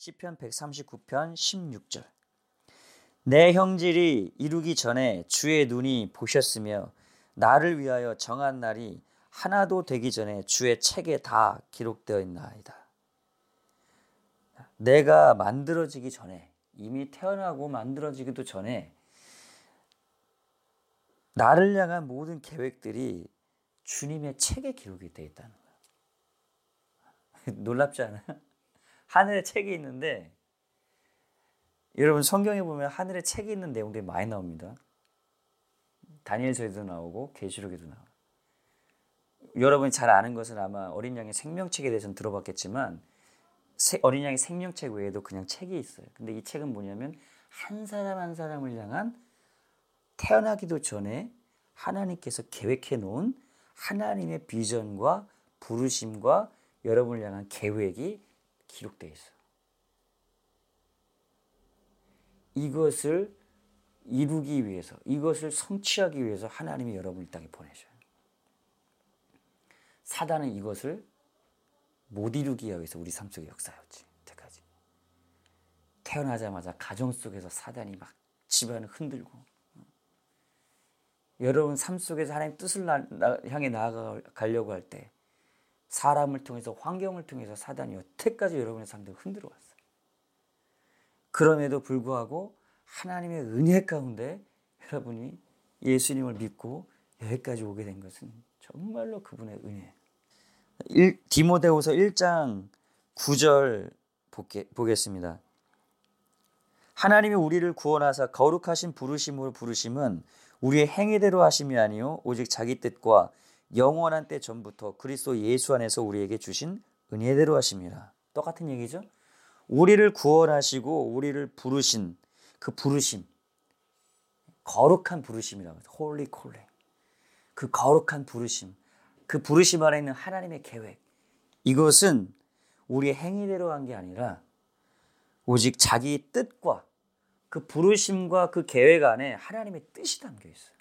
시편 139편 16절 내 형질이 이루기 전에 주의 눈이 보셨으며 나를 위하여 정한 날이 하나도 되기 전에 주의 책에 다 기록되어 있나이다. 내가 만들어지기 전에 이미 태어나고 만들어지기도 전에 나를 향한 모든 계획들이 주님의 책에 기록이 되어 있다는 거야. 놀랍지 않아요? 하늘에 책이 있는데 여러분 성경에 보면 하늘에 책이 있는 내용들이 많이 나옵니다. 다니엘서에도 나오고 계시록에도 나와. 여러분이 잘 아는 것은 아마 어린 양의 생명책에 대해서는 들어봤겠지만 어린 양의 생명책 외에도 그냥 책이 있어요. 근데 이 책은 뭐냐면 한 사람 한 사람을 향한 태어나기도 전에 하나님께서 계획해 놓은 하나님의 비전과 부르심과 여러분을 향한 계획이 기록되어 있어요. 이것을 이루기 위해서, 이것을 성취하기 위해서 하나님이 여러분을 땅에 보내셔요. 사단은 이것을 못 이루기 위해서 우리 삶 속에 역사였지. 때까지. 태어나자마자 가정 속에서 사단이 막 집안을 흔들고 여러분 삶 속에서 하나님 뜻을 향해 나아가려고 할 때 사람을 통해서 환경을 통해서 사단이 여태까지 여러분의 삶을 흔들어 왔어요. 그럼에도 불구하고 하나님의 은혜 가운데 여러분이 예수님을 믿고 여기까지 오게 된 것은 정말로 그분의 은혜. 1, 디모데후서 1장 9절 보게, 보겠습니다. 하나님이 우리를 구원하사 거룩하신 부르심으로 부르심은 우리의 행위대로 하심이 아니요 오직 자기 뜻과 영원한 때 전부터 그리스도 예수 안에서 우리에게 주신 은혜대로 하심이라. 똑같은 얘기죠. 우리를 구원하시고 우리를 부르신 그 부르심 거룩한 부르심이라고 해요. Holy calling. 그 거룩한 부르심. 그 부르심 안에 있는 하나님의 계획. 이것은 우리의 행위대로 한 게 아니라 오직 자기 뜻과 그 부르심과 그 계획 안에 하나님의 뜻이 담겨 있어요.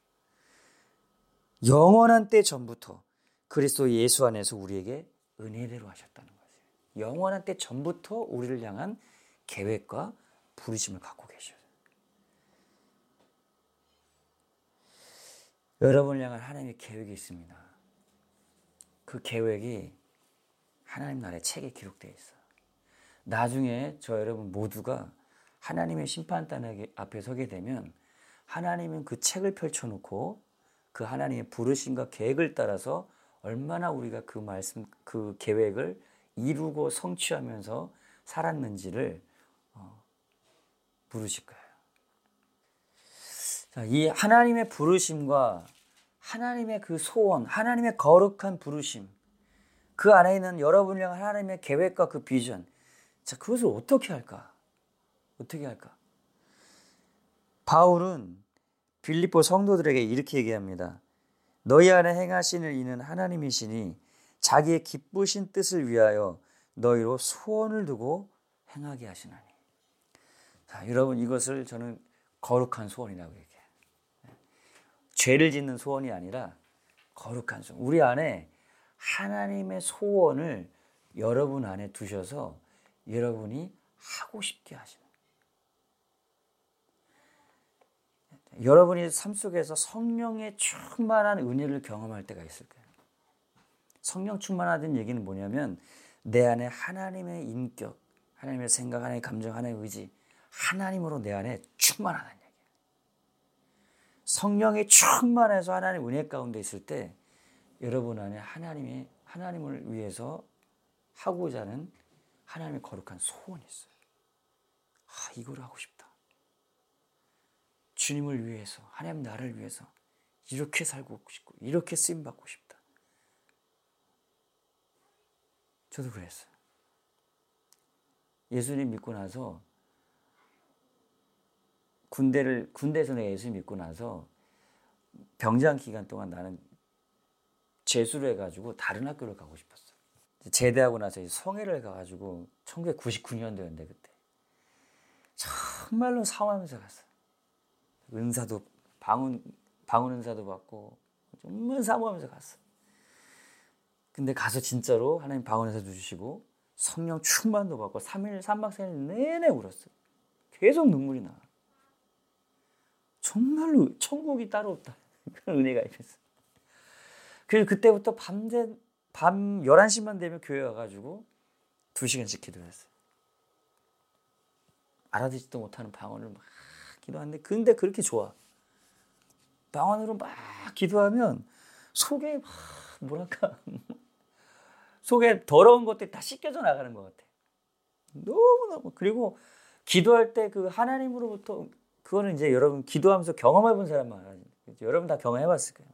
영원한 때 전부터 그리스도 예수 안에서 우리에게 은혜대로 하셨다는 거죠. 영원한 때 전부터 우리를 향한 계획과 부르심을 갖고 계셔요. 여러분을 향한 하나님의 계획이 있습니다. 그 계획이 하나님 나라의 책에 기록되어 있어요. 나중에 저 여러분 모두가 하나님의 심판단 앞에 서게 되면 하나님은 그 책을 펼쳐놓고 그 하나님의 부르심과 계획을 따라서 얼마나 우리가 그 말씀, 그 계획을 이루고 성취하면서 살았는지를 어, 부르실 거예요. 자, 이 하나님의 부르심과 하나님의 그 소원, 하나님의 거룩한 부르심, 그 안에 있는 여러분을 향한 하나님의 계획과 그 비전, 자, 그것을 어떻게 할까? 어떻게 할까? 바울은 빌립보 성도들에게 이렇게 얘기합니다. 너희 안에 행하시는 이는 하나님이시니 자기의 기쁘신 뜻을 위하여 너희로 소원을 두고 행하게 하시나니. 자, 여러분 이것을 저는 거룩한 소원이라고 얘기해요. 죄를 짓는 소원이 아니라 거룩한 소원. 우리 안에 하나님의 소원을 여러분 안에 두셔서 여러분이 하고 싶게 하시는. 여러분이 삶 속에서 성령의 충만한 은혜를 경험할 때가 있을 거예요. 성령 충만하다는 얘기는 뭐냐면 내 안에 하나님의 인격, 하나님의 생각, 하나님의 감정, 하나님의 의지, 하나님으로 내 안에 충만하다는 얘기예요. 성령이 충만해서 하나님 은혜 가운데 있을 때 여러분 안에 하나님의 하나님을 위해서 하고자 하는 하나님의 거룩한 소원이 있어요. 아, 이걸 하고 싶다. 주님을 위해서, 하나님 나를 위해서 이렇게 살고 싶고, 이렇게 쓰임 받고 싶다. 저도 그랬어요. 예수님 믿고 나서 군대를 군대에서 예수 믿고 나서 병장 기간 동안 나는 재수를 해가지고 다른 학교를 가고 싶었어. 제대하고 나서 성회를 가가지고 1999년도였는데 그때 정말로 사모하면서 갔어. 은사도 방언 방언 은사도 받고 정말 사모하면서 갔어. 근데 가서 진짜로 하나님 방언 은사도 주시고 성령 충만도 받고 3일 3박 4일 내내 울었어요. 계속 눈물이 나. 정말로 천국이 따로 없다. 그런 은혜가 있었어. 그래서 그때부터 밤새 밤 11시만 되면 교회 와가지고 2시간씩 기도했어요. 알아듣지도 못하는 방언을 막 기도하는데 근데 그렇게 좋아. 방언으로 막 기도하면 속에 막 뭐랄까 속에 더러운 것들이 다 씻겨져 나가는 것 같아. 너무너무 그리고 기도할 때 그 하나님으로부터 그거는 이제 여러분 기도하면서 경험해 본 사람만 알아요. 여러분 다 경험해 봤을 거예요.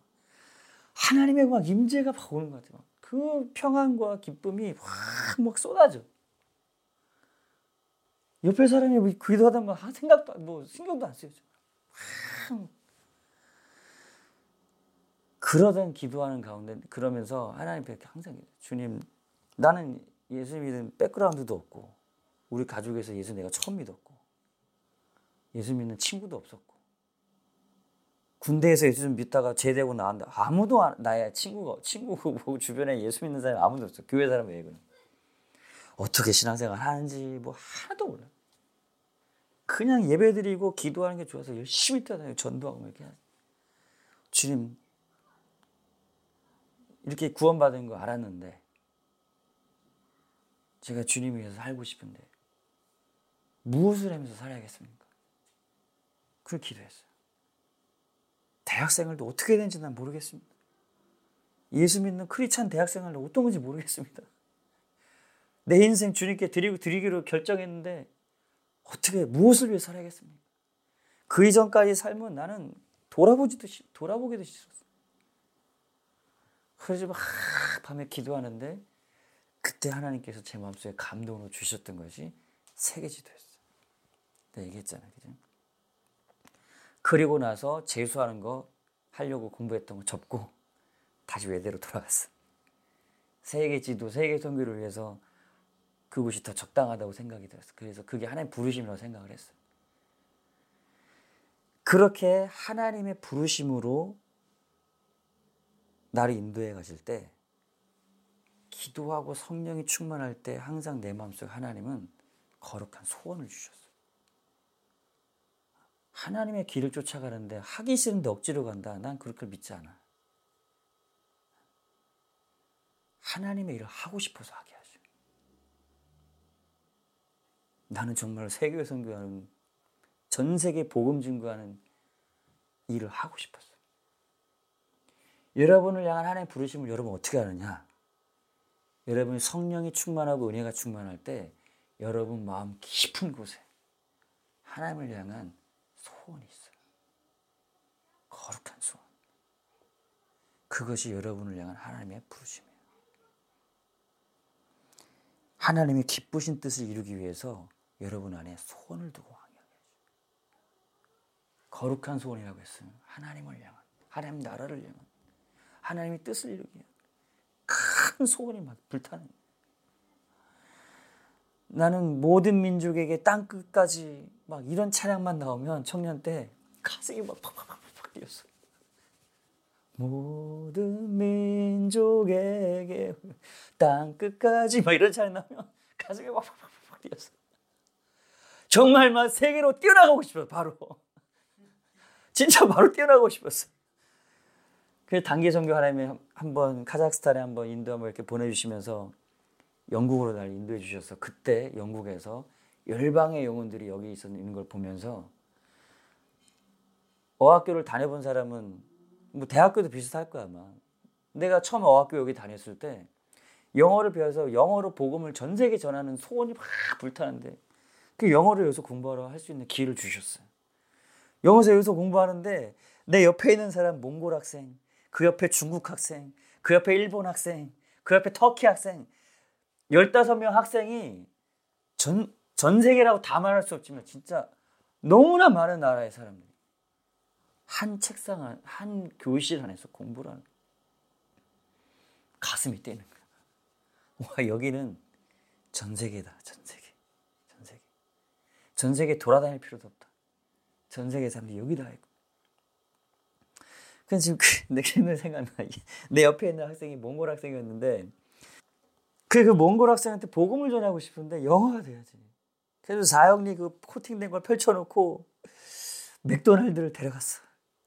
하나님의 막 임재가 막 오는 것 같아요. 그 평안과 기쁨이 확 막 쏟아져. 옆에 사람이 뭐 기도하다 뭐 생각도 뭐 신경도 안 쓰여. 그러던 기도하는 가운데 그러면서 하나님께 항상 주님 나는 예수 믿는 백그라운드도 없고 우리 가족에서 예수 내가 처음 믿었고 예수 믿는 친구도 없었고 군대에서 예수 믿다가 제대하고 나왔다 아무도 나의 친구가 친구고 뭐 주변에 예수 믿는 사람이 아무도 없어. 교회 사람 외에는. 어떻게 신앙생활 하는지 뭐 하나도 몰라 그냥 예배드리고 기도하는 게 좋아서 열심히 뛰어다니고 전도하고 뭐 이렇게 주님 이렇게 구원받은 거 알았는데 제가 주님 위해서 살고 싶은데 무엇을 하면서 살아야겠습니까? 그걸 기도했어요. 대학생활도 어떻게 되는지 난 모르겠습니다. 예수 믿는 크리찬 대학생활도 어떤 건지 모르겠습니다. 내 인생 주님께 드리고 드리기로 결정했는데 어떻게 무엇을 위해 살아야겠습니까? 그 이전까지 삶은 나는 돌아보지도 돌아보기도 싫었어. 그래서 막 밤에 기도하는데 그때 하나님께서 제 마음속에 감동으로 주셨던 것이 세계지도였어요. 내가 얘기했잖아, 그죠? 그리고 나서 재수하는 거 하려고 공부했던 거 접고 다시 외대로 돌아갔어. 세계지도, 세계선교를 위해서 그곳이 더 적당하다고 생각이 들었어. 그래서 그게 하나님 부르심이라고 생각을 했어. 그렇게 하나님의 부르심으로 나를 인도해 가실 때 기도하고 성령이 충만할 때 항상 내 마음속에 하나님은 거룩한 소원을 주셨어요. 하나님의 길을 쫓아가는데 하기 싫은데 억지로 간다. 난 그렇게 믿지 않아. 하나님의 일을 하고 싶어서 하게 하죠. 나는 정말 세계 선교하는 전 세계 복음 증거하는 일을 하고 싶었어. 여러분을 향한 하나님의 부르심을 여러분 어떻게 하느냐? 여러분이 성령이 충만하고 은혜가 충만할 때 여러분 마음 깊은 곳에 하나님을 향한 소원이 있어요. 거룩한 소원. 그것이 여러분을 향한 하나님의 부르심이에요. 하나님이 기쁘신 뜻을 이루기 위해서 여러분 안에 소원을 두고 항해하게 거룩한 소원이라고 했어요. 하나님을 향한, 하나님 나라를 향한. 하나님의 뜻을 이루기 위한 큰 소원이 막 불타는 나는 모든 민족에게 땅 끝까지 막 이런 찬양만 나오면 청년 때 가슴이 막 팍팍팍팍 뛰었어. 모든 민족에게 땅 끝까지 막 이런 찬양 나오면 가슴이 막 팍팍팍 뛰었어. 정말 막 세계로 뛰어나가고 싶어 바로. 진짜 바로 뛰어나가고 싶었어. 그 단기 선교 하나님이 한번 카자흐스탄에 한번 인도 한번 이렇게 보내주시면서 영국으로 날 인도해 주셔서 그때 영국에서 열방의 영혼들이 여기 있는 걸 보면서 어학교를 다녀본 사람은 뭐 대학교도 비슷할 거야 아마. 내가 처음 어학교 여기 다녔을 때 영어를 배워서 영어로 복음을 전 세계 전하는 소원이 막 불타는데 그 영어를 여기서 공부하러 할 수 있는 기회를 주셨어요. 영어에서 여기서 공부하는데 내 옆에 있는 사람 몽골 학생, 그 옆에 중국 학생, 그 옆에 일본 학생, 그 옆에 터키 학생, 15명 학생이 전, 전 세계라고 다 말할 수 없지만 진짜 너무나 많은 나라의 사람들이 한 책상 안, 한 교실 안에서 공부를 하는 가슴이 뛰는 거야. 와, 여기는 전 세계다. 전 세계. 전 세계. 돌아다닐 필요도 없다. 전 세계 사람들이 여기다 있고. 그래서 지금 그, 내 생각나. 내 옆에 있는 학생이 몽골 학생이었는데 그 그 몽골 학생한테 복음을 전하고 싶은데 영어가 돼야지. 그래서 사형리 그 코팅된 걸 펼쳐놓고 맥도날드를 데려갔어.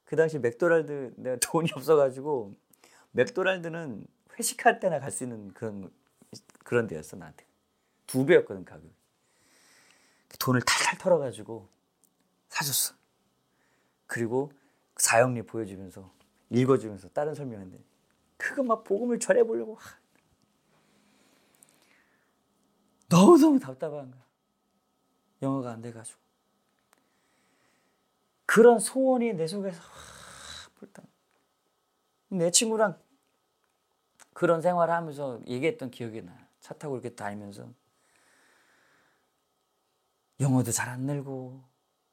그 당시 맥도날드 내가 돈이 없어가지고 맥도날드는 회식할 때나 갈 수 있는 그런 그런 데였어 나한테 두 배였거든 가격. 돈을 탈탈 털어가지고 사줬어. 그리고 사형리 보여주면서 읽어주면서 다른 설명인데 그거 막 복음을 전해 보려고 너무 너무 답답한 거야. 영어가 안 돼가지고. 그런 소원이 내 속에서 불타. 내 친구랑 그런 생활을 하면서 얘기했던 기억이 나. 차 타고 이렇게 다니면서 영어도 잘 안 늘고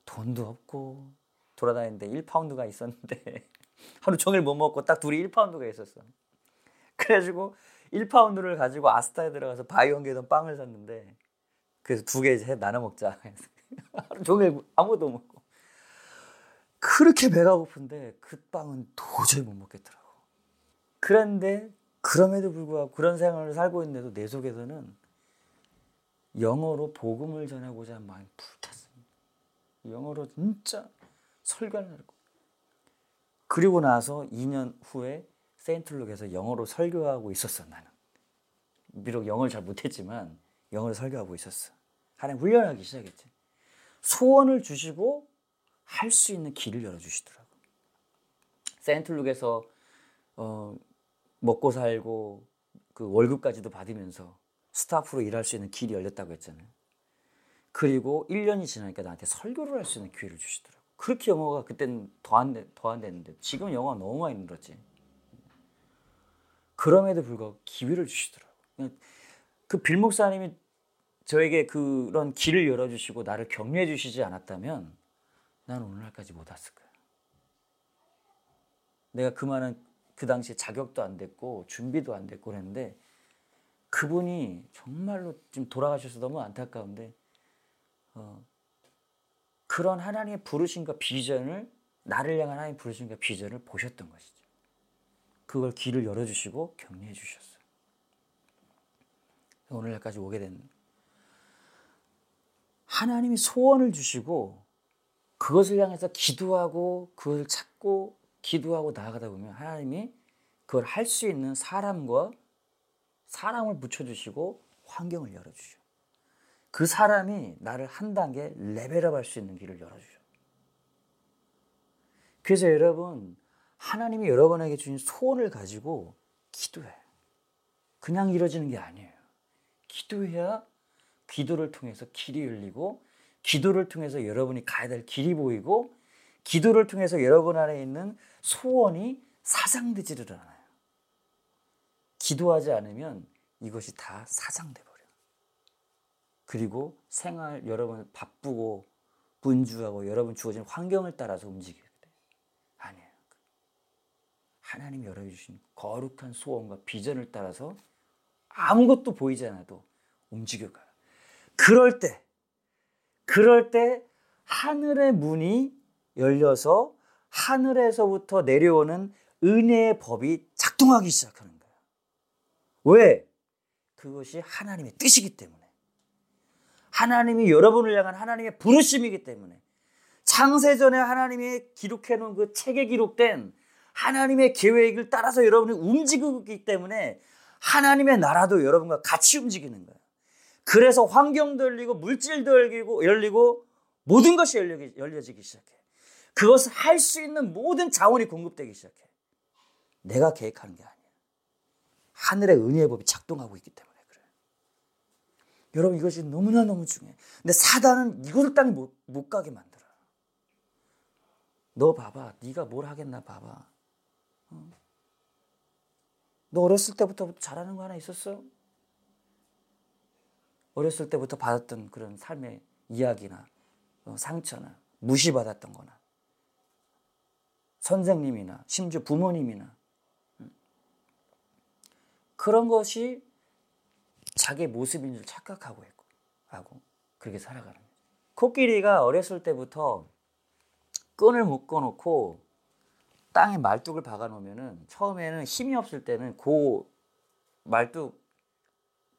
돈도 없고 돌아다니는데 1파운드가 있었는데 하루 종일 못 먹고 딱 둘이 1파운드가 있었어. 그래가지고 1파운드를 가지고 아스타에 들어가서 바이온게던 빵을 샀는데 그래서 두개 나눠 먹자. 하루 종일 아무도 먹고. 그렇게 배가 고픈데 그 빵은 도저히 못 먹겠더라고. 그런데 그럼에도 불구하고 그런 생활을 살고 있는데도 내 속에서는 영어로 복음을 전하고자 마음이 불탔습니다. 영어로 진짜 설교를 하고. 그리고 나서 2년 후에 세인트룩에서 영어로 설교하고 있었어 나는. 비록 영어를 잘 못했지만 영어로 설교하고 있었어. 하나님 훈련하기 시작했지. 소원을 주시고 할 수 있는 길을 열어주시더라고. 세인트룩에서 어, 먹고 살고 그 월급까지도 받으면서 스타프로 일할 수 있는 길이 열렸다고 했잖아요. 그리고 1년이 지나니까 나한테 설교를 할 수 있는 기회를 주시더라고. 그렇게 영어가 그때는 더안 더안 됐는데 지금 영어가 너무 많이 늘었지. 그럼에도 불구하고 기회를 주시더라고. 그 빌목사님이 저에게 그런 길을 열어주시고 나를 격려해 주시지 않았다면 나는 오늘날까지 못 왔을 거야. 내가 그 많은 그 당시에 자격도 안 됐고 준비도 안 됐고 그랬는데 그분이 정말로 지금 돌아가셔서 너무 안타까운데 어, 그런 하나님의 부르심과 비전을 나를 향한 하나님의 부르심과 비전을 보셨던 것이죠. 그걸 길을 열어주시고 격려해 주셨어요. 오늘날까지 오게 된 하나님이 소원을 주시고 그것을 향해서 기도하고 그걸 찾고 기도하고 나아가다 보면 하나님이 그걸 할 수 있는 사람과 사람을 붙여주시고 환경을 열어주죠. 그 사람이 나를 한 단계 레벨업 할 수 있는 길을 열어주죠. 그래서 여러분, 하나님이 여러분에게 주신 소원을 가지고 기도해. 그냥 이루어지는 게 아니에요. 기도해야 기도를 통해서 길이 열리고 기도를 통해서 여러분이 가야 될 길이 보이고 기도를 통해서 여러분 안에 있는 소원이 사장되지를 않아요. 기도하지 않으면 이것이 다 사장돼 버려. 그리고 생활 여러분 바쁘고 분주하고 여러분 주어진 환경을 따라서 움직이게 돼. 아니에요. 하나님 열어주신 거룩한 소원과 비전을 따라서 아무것도 보이지 않아도 움직여가요. 그럴 때, 그럴 때 하늘의 문이 열려서 하늘에서부터 내려오는 은혜의 법이 작동하기 시작하는. 왜? 그것이 하나님의 뜻이기 때문에. 하나님이 여러분을 향한 하나님의 부르심이기 때문에. 창세전에 하나님이 기록해 놓은 그 책에 기록된 하나님의 계획을 따라서 여러분이 움직이기 때문에 하나님의 나라도 여러분과 같이 움직이는 거예요. 그래서 환경도 열리고 물질도 열리고 열리고 모든 것이 열려지기 시작해. 그것을 할 수 있는 모든 자원이 공급되기 시작해. 내가 계획하는 게 아니야. 하늘의 은혜의 법이 작동하고 있기 때문에 그래. 여러분 이것이 너무나 너무 중요해. 근데 사단은 이거를 딱못 못 가게 만들어. 너 봐봐, 네가 뭘 하겠나 봐봐. 어? 너 어렸을 때부터 잘하는 거 하나 있었어? 어렸을 때부터 받았던 그런 삶의 이야기나 어, 상처나 무시받았던 거나 선생님이나 심지어 부모님이나 음. 그런 것이 자기 모습인 줄 착각하고 있고 하고 그렇게 살아가는 거죠. 코끼리가 어렸을 때부터 끈을 묶어놓고 땅에 말뚝을 박아놓으면은 처음에는 힘이 없을 때는 그 말뚝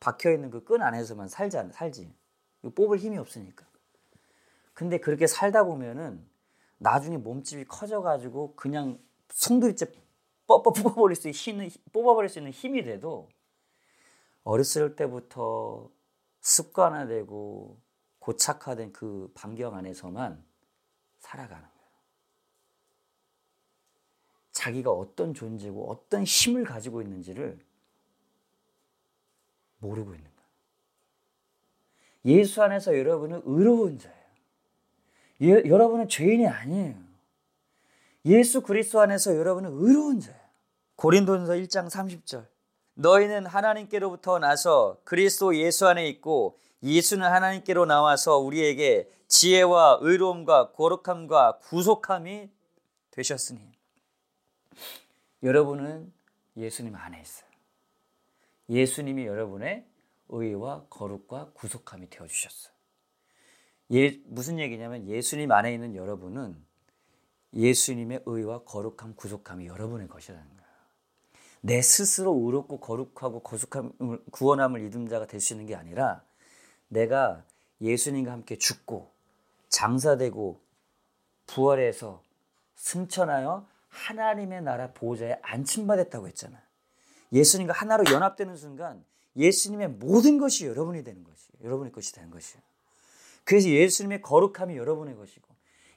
박혀 있는 그 끈 안에서만 살자 살지. 뽑을 힘이 없으니까. 근데 그렇게 살다 보면은 나중에 몸집이 커져가지고 그냥 송두리째 뻗 뽑아버릴 수 있는 뽑아버릴 수 있는 힘이 돼도 어렸을 때부터 습관화되고 고착화된 그 반경 안에서만 살아가는 거예요. 자기가 어떤 존재고 어떤 힘을 가지고 있는지를 모르고 있는 거예요. 예수 안에서 여러분은 의로운 자예요. 예, 여러분은 죄인이 아니에요. 예수 그리스도 안에서 여러분은 의로운 자예요. 고린도전서 1장 30절. 너희는 하나님께로부터 나서 그리스도 예수 안에 있고 예수는 하나님께로 나와서 우리에게 지혜와 의로움과 거룩함과 구속함이 되셨으니 여러분은 예수님 안에 있어요. 예수님이 여러분의 의와 거룩과 구속함이 되어 주셨어요. 예, 무슨 얘기냐면 예수님 안에 있는 여러분은 예수님의 의와 거룩함, 구속함이 여러분의 것이라는 거예요. 내 스스로 의롭고 거룩하고 거룩함, 구원함을 이룬 자가 될 수 있는 게 아니라 내가 예수님과 함께 죽고 장사되고 부활해서 승천하여 하나님의 나라 보호자에 안침받았다고 했잖아. 예수님과 하나로 연합되는 순간 예수님의 모든 것이 여러분이 되는 것이에요. 여러분의 것이 되는 것이에요. 그래서 예수님의 거룩함이 여러분의 것이고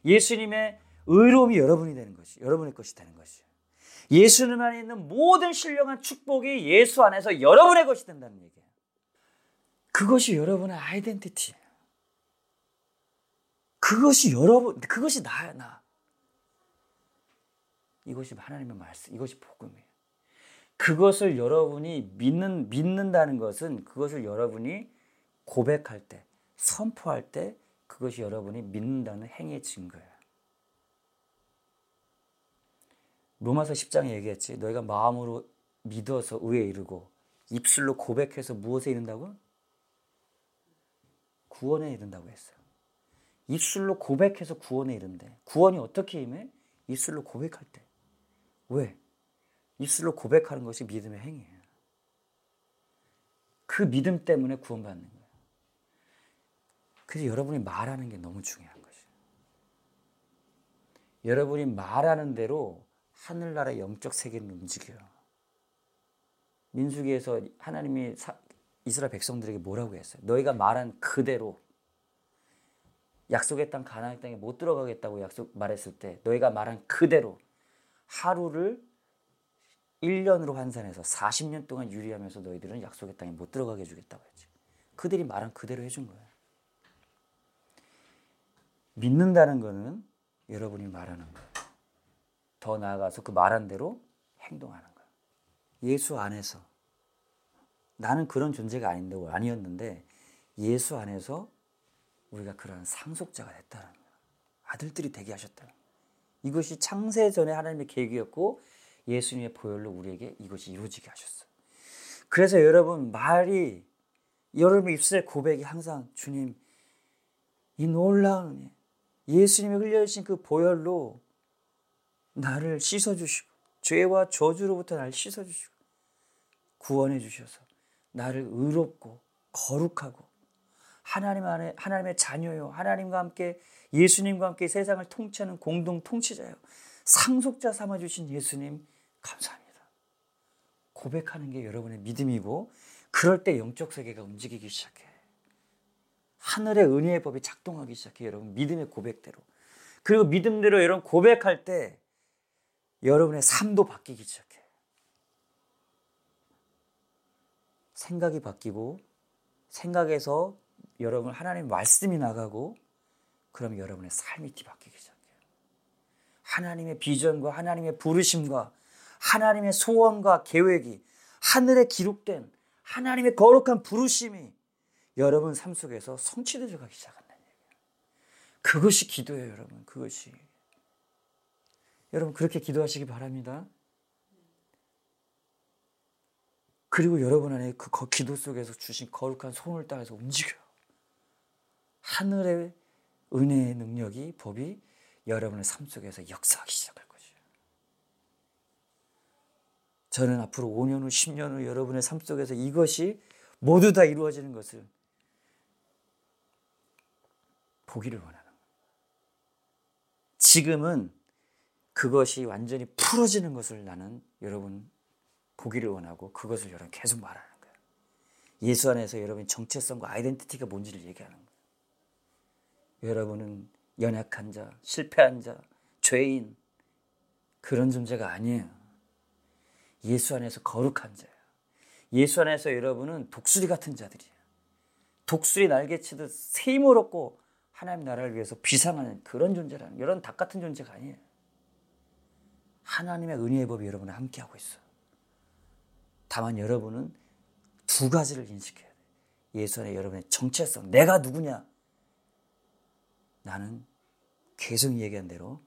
예수님의 의로움이 여러분이 되는 것이 여러분의 것이 되는 것이에요. 예수님 안에 있는 모든 신령한 축복이 예수 안에서 여러분의 것이 된다는 얘기예요. 그것이 여러분의 아이덴티티예요. 그것이 여러분, 그것이 나야, 나. 이것이 하나님의 말씀, 이것이 복음이에요. 그것을 여러분이 믿는, 믿는다는 것은 그것을 여러분이 고백할 때, 선포할 때 그것이 여러분이 믿는다는 행위의 증거예요. 로마서 10장에 얘기했지. 너희가 마음으로 믿어서 의에 이르고 입술로 고백해서 무엇에 이른다고? 구원에 이른다고 했어요. 입술로 고백해서 구원에 이른대. 구원이 어떻게 임해? 입술로 고백할 때. 왜? 입술로 고백하는 것이 믿음의 행위예요. 그 믿음 때문에 구원받는 거예요. 그래서 여러분이 말하는 게 너무 중요한 거죠. 여러분이 말하는 대로 하늘나라 영적 세계는 움직여요. 민수기에서 하나님이 이스라엘 백성들에게 뭐라고 했어요? 너희가 말한 그대로 약속의 땅 가나안 땅에 못 들어가겠다고 약속 말했을 때 너희가 말한 그대로 하루를 1년으로 환산해서 40년 동안 유리하면서 너희들은 약속의 땅에 못 들어가게 해 주겠다고 했지. 그들이 말한 그대로 해준 거예요. 믿는다는 거는 여러분이 말하는 거예요. 더 나아가서 그 말한 대로 행동하는 거예요. 예수 안에서 나는 그런 존재가 아닌데 아니었는데 예수 안에서 우리가 그러한 상속자가 됐다는 거예요. 아들들이 되게 하셨다. 이것이 창세 전에 하나님의 계획이었고 예수님의 보혈로 우리에게 이것이 이루어지게 하셨어요. 그래서 여러분 말이 여러분 입술의 고백이 항상 주님 이 놀라운 예수님이 흘려주신 그 보혈로 나를 씻어주시고 죄와 저주로부터 나를 씻어주시고 구원해 주셔서 나를 의롭고 거룩하고 하나님 안에 하나님의 자녀요 하나님과 함께 예수님과 함께 세상을 통치하는 공동 통치자요 상속자 삼아 주신 예수님 감사합니다. 고백하는 게 여러분의 믿음이고 그럴 때 영적 세계가 움직이기 시작해. 하늘의 은혜의 법이 작동하기 시작해 여러분 믿음의 고백대로. 그리고 믿음대로 여러분 고백할 때 여러분의 삶도 바뀌기 시작해. 생각이 바뀌고 생각에서 여러분 하나님 말씀이 나가고 그럼 여러분의 삶이 뒤바뀌기 시작해요. 하나님의 비전과 하나님의 부르심과 하나님의 소원과 계획이 하늘에 기록된 하나님의 거룩한 부르심이 여러분 삶 속에서 성취되어 가기 시작한다는 얘기예요. 그것이 기도예요, 여러분. 그것이. 여러분 그렇게 기도하시기 바랍니다. 그리고 여러분 안에 그 기도 속에서 주신 거룩한 소원을 따라서 움직여요. 하늘의 은혜의 능력이 법이 여러분의 삶 속에서 역사하기 시작할 것이에요. 저는 앞으로 5년 후, 10년 후 여러분의 삶 속에서 이것이 모두 다 이루어지는 것을 보기를 원하는 거예요. 지금은 그것이 완전히 풀어지는 것을 나는 여러분 보기를 원하고 그것을 여러분 계속 말하는 거예요. 예수 안에서 여러분 정체성과 아이덴티티가 뭔지를 얘기하는 거예요. 여러분은 연약한 자, 실패한 자, 죄인 그런 존재가 아니에요. 예수 안에서 거룩한 자예요. 예수 안에서 여러분은 독수리 같은 자들이에요. 독수리 날개치듯 새 힘을 얻고 하나님 나라를 위해서 비상하는 그런 존재라는 이런 닭 같은 존재가 아니에요. 하나님의 은혜의 법이 여러분을 함께하고 있어요. 다만 여러분은 두 가지를 인식해야 돼요. 예수 안에 여러분의 정체성, 내가 누구냐? 나는 계속 얘기한 대로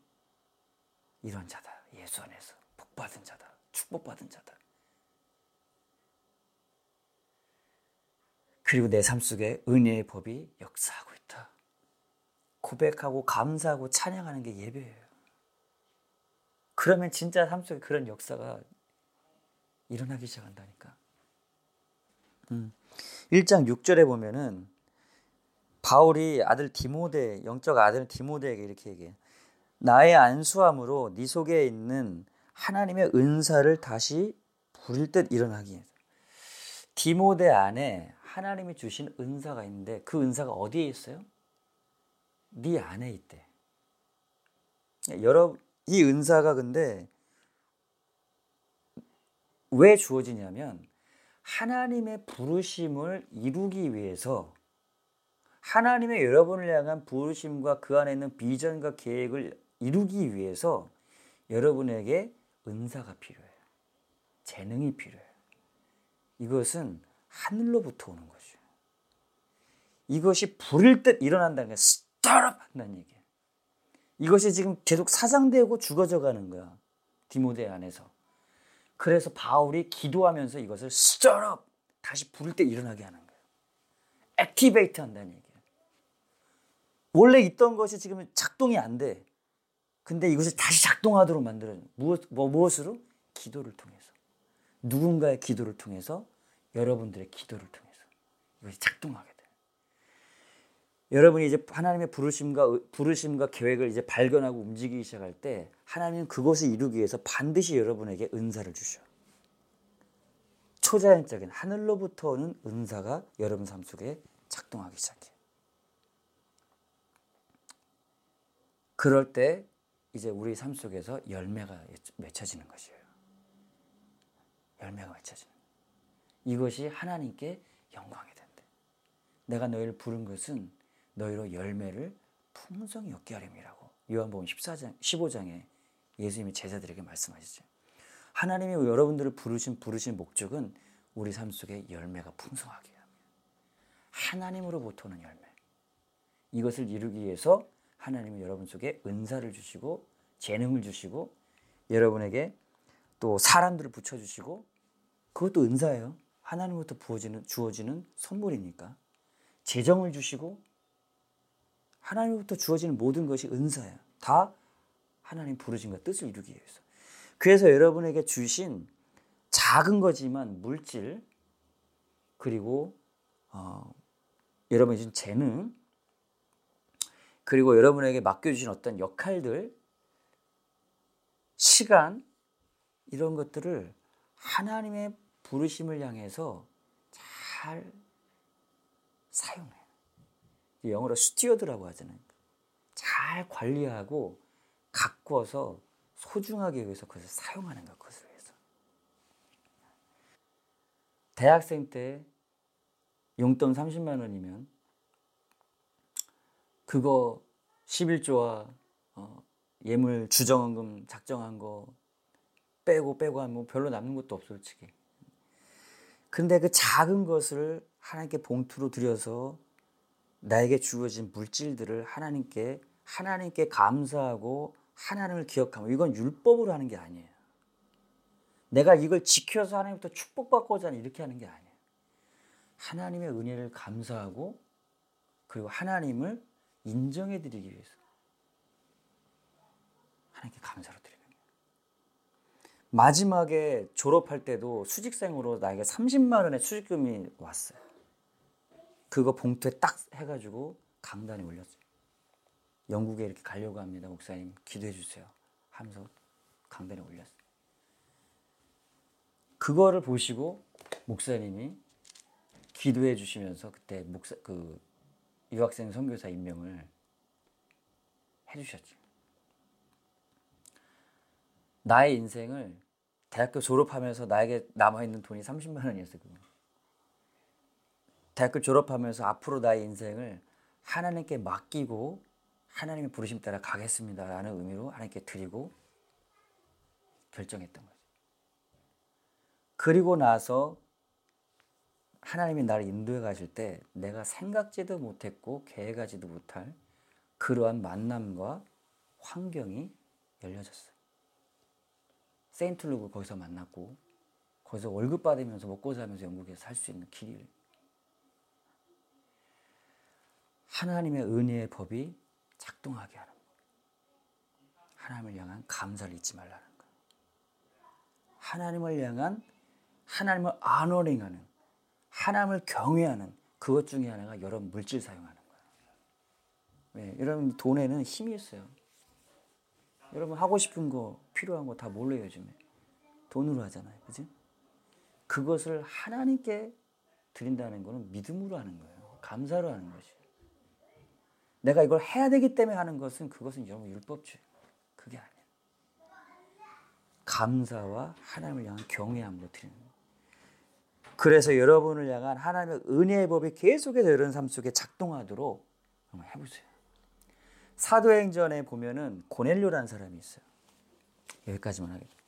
이런 자다. 예수 안에서 복받은 자다. 축복받은 자다. 그리고 내 삶 속에 은혜의 법이 역사하고 있다. 고백하고 감사하고 찬양하는 게 예배예요. 그러면 진짜 삶 속에 그런 역사가 일어나기 시작한다니까. 음. 1장 6절에 보면은 바울이 아들 디모데 영적 아들 디모데에게 이렇게 얘기해. 나의 안수함으로 네 속에 있는 하나님의 은사를 다시 부릴 듯 일어나기. 디모데 안에 하나님이 주신 은사가 있는데 그 은사가 어디에 있어요? 네 안에 있대. 여러 이 은사가 근데 왜 주어지냐면 하나님의 부르심을 이루기 위해서 하나님의 여러분을 향한 부르심과 그 안에 있는 비전과 계획을 이루기 위해서 여러분에게 은사가 필요해요. 재능이 필요해요. 이것은 하늘로부터 오는 거죠. 이것이 불일 듯 일어난다는 게 스타럽 한다는 얘기예요. 이것이 지금 계속 사장되고 죽어져 가는 거야. 디모데 안에서. 그래서 바울이 기도하면서 이것을 스타럽 다시 부를 때 일어나게 하는 거예요. 액티베이트 한다는 얘기예요. 원래 있던 것이 지금 작동이 안 돼. 근데 이것을 다시 작동하도록 만들어 무엇 뭐 무엇으로 기도를 통해서 누군가의 기도를 통해서 여러분들의 기도를 통해서 이것이 작동하게 돼. 여러분이 이제 하나님의 부르심과 부르심과 계획을 이제 발견하고 움직이기 시작할 때 하나님은 그것을 이루기 위해서 반드시 여러분에게 은사를 주셔. 초자연적인 하늘로부터 오는 은사가 여러분 삶 속에 작동하기 시작해. 그럴 때 이제 우리 삶 속에서 열매가 맺혀지는 것이에요. 열매가 맺혀지는. 이것이 하나님께 영광이 된대. 내가 너희를 부른 것은 너희로 열매를 풍성히 얻게 하림이라고. 요한복음 14장 15장에 예수님이 제자들에게 말씀하시죠. 하나님이 여러분들을 부르신 부르신 목적은 우리 삶 속에 열매가 풍성하게 합니다. 하나님으로부터 오는 열매. 이것을 이루기 위해서 하나님은 여러분 속에 은사를 주시고 재능을 주시고 여러분에게 또 사람들을 붙여 주시고 그것도 은사예요. 하나님부터 부어지는 주어지는 선물이니까 재정을 주시고 하나님부터 주어지는 모든 것이 은사예요. 다 하나님 부르심과 뜻을 이루기 위해서. 그래서 여러분에게 주신 작은 거지만 물질 그리고 어, 여러분이 준 재능 그리고 여러분에게 맡겨주신 어떤 역할들, 시간, 이런 것들을 하나님의 부르심을 향해서 잘 사용해. 영어로 steward라고 하잖아요. 잘 관리하고 가꾸어서 소중하게 위해서 그것을 사용하는 것, 그것을 위해서. 대학생 때 용돈 30만 원이면 그거 11조와 어, 예물 주정원금 작정한 거 빼고 빼고 하면 뭐 별로 남는 것도 없어 솔직히. 근데 그 작은 것을 하나님께 봉투로 들여서 나에게 주어진 물질들을 하나님께 하나님께 감사하고 하나님을 기억하고 이건 율법으로 하는 게 아니에요. 내가 이걸 지켜서 하나님부터 축복받고자 하는 이렇게 하는 게 아니에요. 하나님의 은혜를 감사하고 그리고 하나님을 인정해 드리기 위해서 하나님께 감사로 드리는 거예요. 마지막에 졸업할 때도 수직생으로 나에게 30만 원의 수직금이 왔어요. 그거 봉투에 딱 해가지고 강단에 올렸어요. 영국에 이렇게 가려고 합니다. 목사님 기도해 주세요. 하면서 강단에 올렸어요. 그거를 보시고 목사님이 기도해 주시면서 그때 목사 그 유학생 선교사 임명을 해 주셨죠. 나의 인생을 대학교 졸업하면서 나에게 남아 있는 돈이 30만 원이었어요. 그거. 대학교 졸업하면서 앞으로 나의 인생을 하나님께 맡기고 하나님의 부르심 따라 가겠습니다라는 의미로 하나님께 드리고 결정했던 거죠. 그리고 나서 하나님이 나를 인도해 가실 때 내가 생각지도 못했고 계획하지도 못할 그러한 만남과 환경이 열려졌어요. 세인트루그 거기서 만났고 거기서 월급 받으면서 먹고 살면서 영국에서 살 수 있는 길이 하나님의 은혜의 법이 작동하게 하는 거예요. 하나님을 향한 감사를 잊지 말라는 거예요. 하나님을 향한 하나님을 아노링하는 하나님을 경외하는 그것 중에 하나가 여러 물질 사용하는 거예요. 네, 여러분 돈에는 힘이 있어요. 여러분 하고 싶은 거 필요한 거 다 몰래 요즘에 돈으로 하잖아요, 그지? 그것을 하나님께 드린다는 것은 믿음으로 하는 거예요. 감사로 하는 것이. 내가 이걸 해야 되기 때문에 하는 것은 그것은 여러분 율법주의. 그게 아니에요. 감사와 하나님을 향한 경외함으로 드리는. 그래서 여러분을 향한 하나님의 은혜의 법이 계속해서 여러분 삶 속에 작동하도록 한번 해보세요. 사도행전에 보면은 고넬료라는 사람이 있어요. 여기까지만 하겠습니다.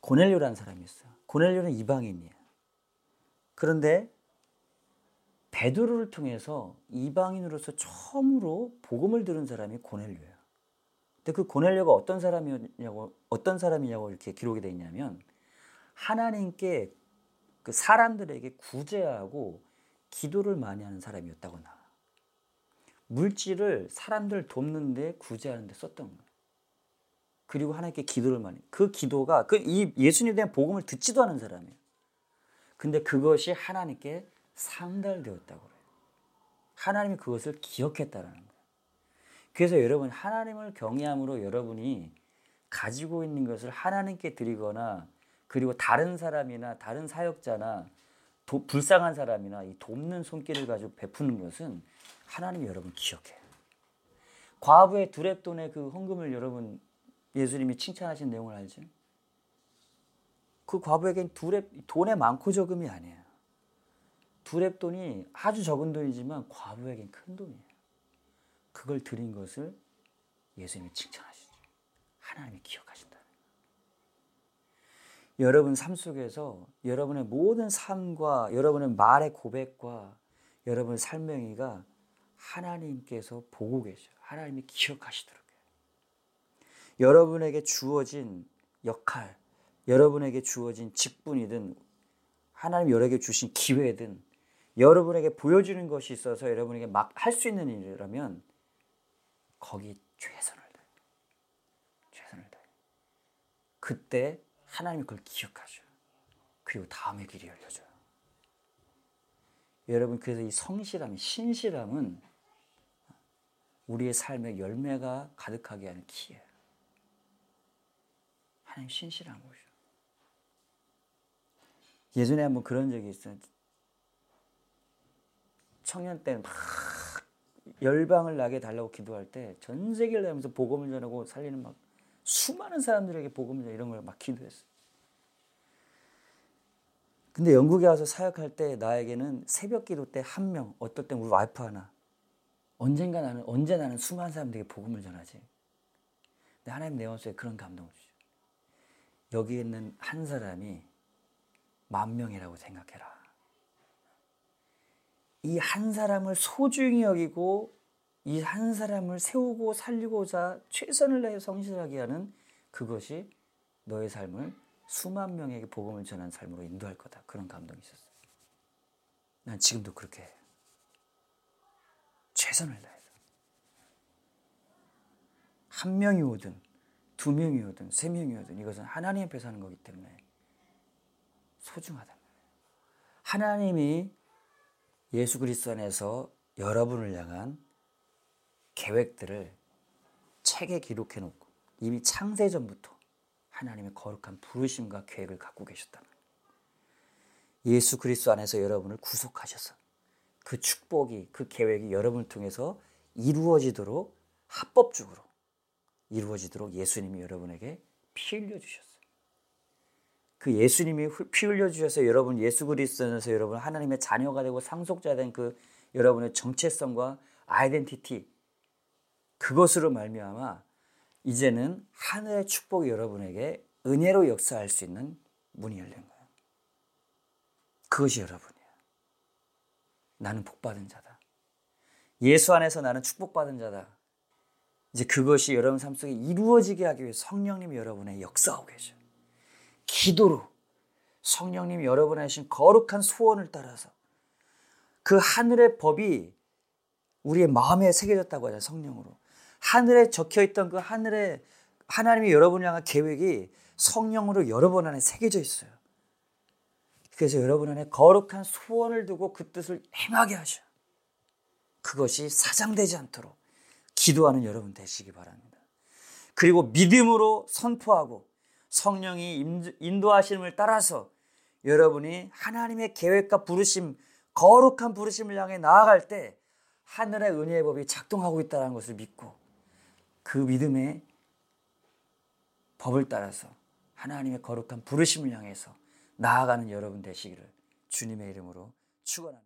고넬료라는 사람이 있어요. 고넬료는 이방인이에요. 그런데 베드로를 통해서 이방인으로서 처음으로 복음을 들은 사람이 고넬료예요. 근데 그 고넬료가 어떤 사람이냐고 어떤 사람이냐고 이렇게 기록이 되어 있냐면 하나님께 그 사람들에게 구제하고 기도를 많이 하는 사람이었다고 나와. 물질을 사람들 돕는데 구제하는데 썼던 거예요. 그리고 하나님께 기도를 많이. 그 기도가 그 이 예수님에 대한 복음을 듣지도 않은 사람이에요. 근데 그것이 하나님께 상달되었다고 그래요. 하나님이 그것을 기억했다라는 거예요. 그래서 여러분 하나님을 경외함으로 여러분이 가지고 있는 것을 하나님께 드리거나 그리고 다른 사람이나 다른 사역자나 도, 불쌍한 사람이나 이 돕는 손길을 가지고 베푸는 것은 하나님이 여러분 기억해요. 과부의 두랩돈의 그 헌금을 여러분 예수님이 칭찬하신 내용을 알죠? 그 과부에겐 두랩 돈의 많고 적음이 아니에요. 두랩 돈이 아주 적은 돈이지만 과부에겐 큰 돈이에요. 그걸 드린 것을 예수님이 칭찬하시죠. 하나님이 기억하신다. 여러분 삶 속에서 여러분의 모든 삶과 여러분의 말의 고백과 여러분의 삶명이가 하나님께서 보고 계셔요. 하나님이 기억하시도록. 여러분에게 주어진 역할, 여러분에게 주어진 직분이든 하나님 여러에게 주신 기회든 여러분에게 보여주는 것이 있어서 여러분에게 막 할 수 있는 일이라면 거기 최선을 다해. 최선을 다해. 그때 하나님이 그걸 기억하죠. 그리고 다음의 길이 열려져요. 여러분 그래서 이 성실함, 신실함은 우리의 삶에 열매가 가득하게 하는 키예요. 하나님 신실한 것이요. 예전에 한번 그런 적이 있어요. 청년 때는 막 열방을 나게 달라고 기도할 때 전 세계를 다니면서 복음을 전하고 살리는 막 수많은 사람들에게 복음을 전하 이런 걸 막 기도했어요. 근데 영국에 와서 사역할 때 나에게는 새벽 기도 때 한 명, 어떨 땐 우리 와이프 하나, 언젠가 나는 언제 나는 수많은 사람들에게 복음을 전하지. 근데 하나님 내 마음속에 그런 감동을 주죠. 여기 있는 한 사람이 만 명이라고 생각해라. 이 한 사람을 소중히 여기고 이 한 사람을 세우고 살리고자 최선을 다해 성실하게 하는 그것이 너의 삶을 수만 명에게 복음을 전한 삶으로 인도할 거다. 그런 감동이 있었어요. 난 지금도 그렇게 해요. 최선을 다해서. 한 명이 오든 두 명이어든 세 명이어든 이것은 하나님 앞에서 하는 거기 때문에 소중하다. 하나님이 예수 그리스도 안에서 여러분을 향한 계획들을 책에 기록해 놓고 이미 창세 전부터 하나님의 거룩한 부르심과 계획을 갖고 계셨다. 예수 그리스도 안에서 여러분을 구속하셔서 그 축복이 그 계획이 여러분을 통해서 이루어지도록 합법적으로 이루어지도록 예수님이 여러분에게 피 흘려 주셨어요. 그 예수님이 피 흘려 주셔서 여러분 예수 그리스도에서 여러분 하나님의 자녀가 되고 상속자 된 그 여러분의 정체성과 아이덴티티 그것으로 말미암아 이제는 하늘의 축복이 여러분에게 은혜로 역사할 수 있는 문이 열린 거예요. 그것이 여러분이에요. 나는 복받은 자다. 예수 안에서 나는 축복받은 자다. 이제 그것이 여러분 삶 속에 이루어지게 하기 위해 성령님이 여러분의 역사하고 계셔요. 기도로 성령님이 여러분에 하신 거룩한 소원을 따라서 그 하늘의 법이 우리의 마음에 새겨졌다고 하잖아요. 성령으로. 하늘에 적혀 있던 그 하늘에 하나님이 여러분을 향한 계획이 성령으로 여러분 안에 새겨져 있어요. 그래서 여러분 안에 거룩한 소원을 두고 그 뜻을 행하게 하셔. 그것이 사장되지 않도록 기도하는 여러분 되시기 바랍니다. 그리고 믿음으로 선포하고 성령이 인도하심을 따라서 여러분이 하나님의 계획과 부르심, 거룩한 부르심을 향해 나아갈 때 하늘의 은혜의 법이 작동하고 있다는 것을 믿고 그 믿음의 법을 따라서 하나님의 거룩한 부르심을 향해서 나아가는 여러분 되시기를 주님의 이름으로 축원합니다.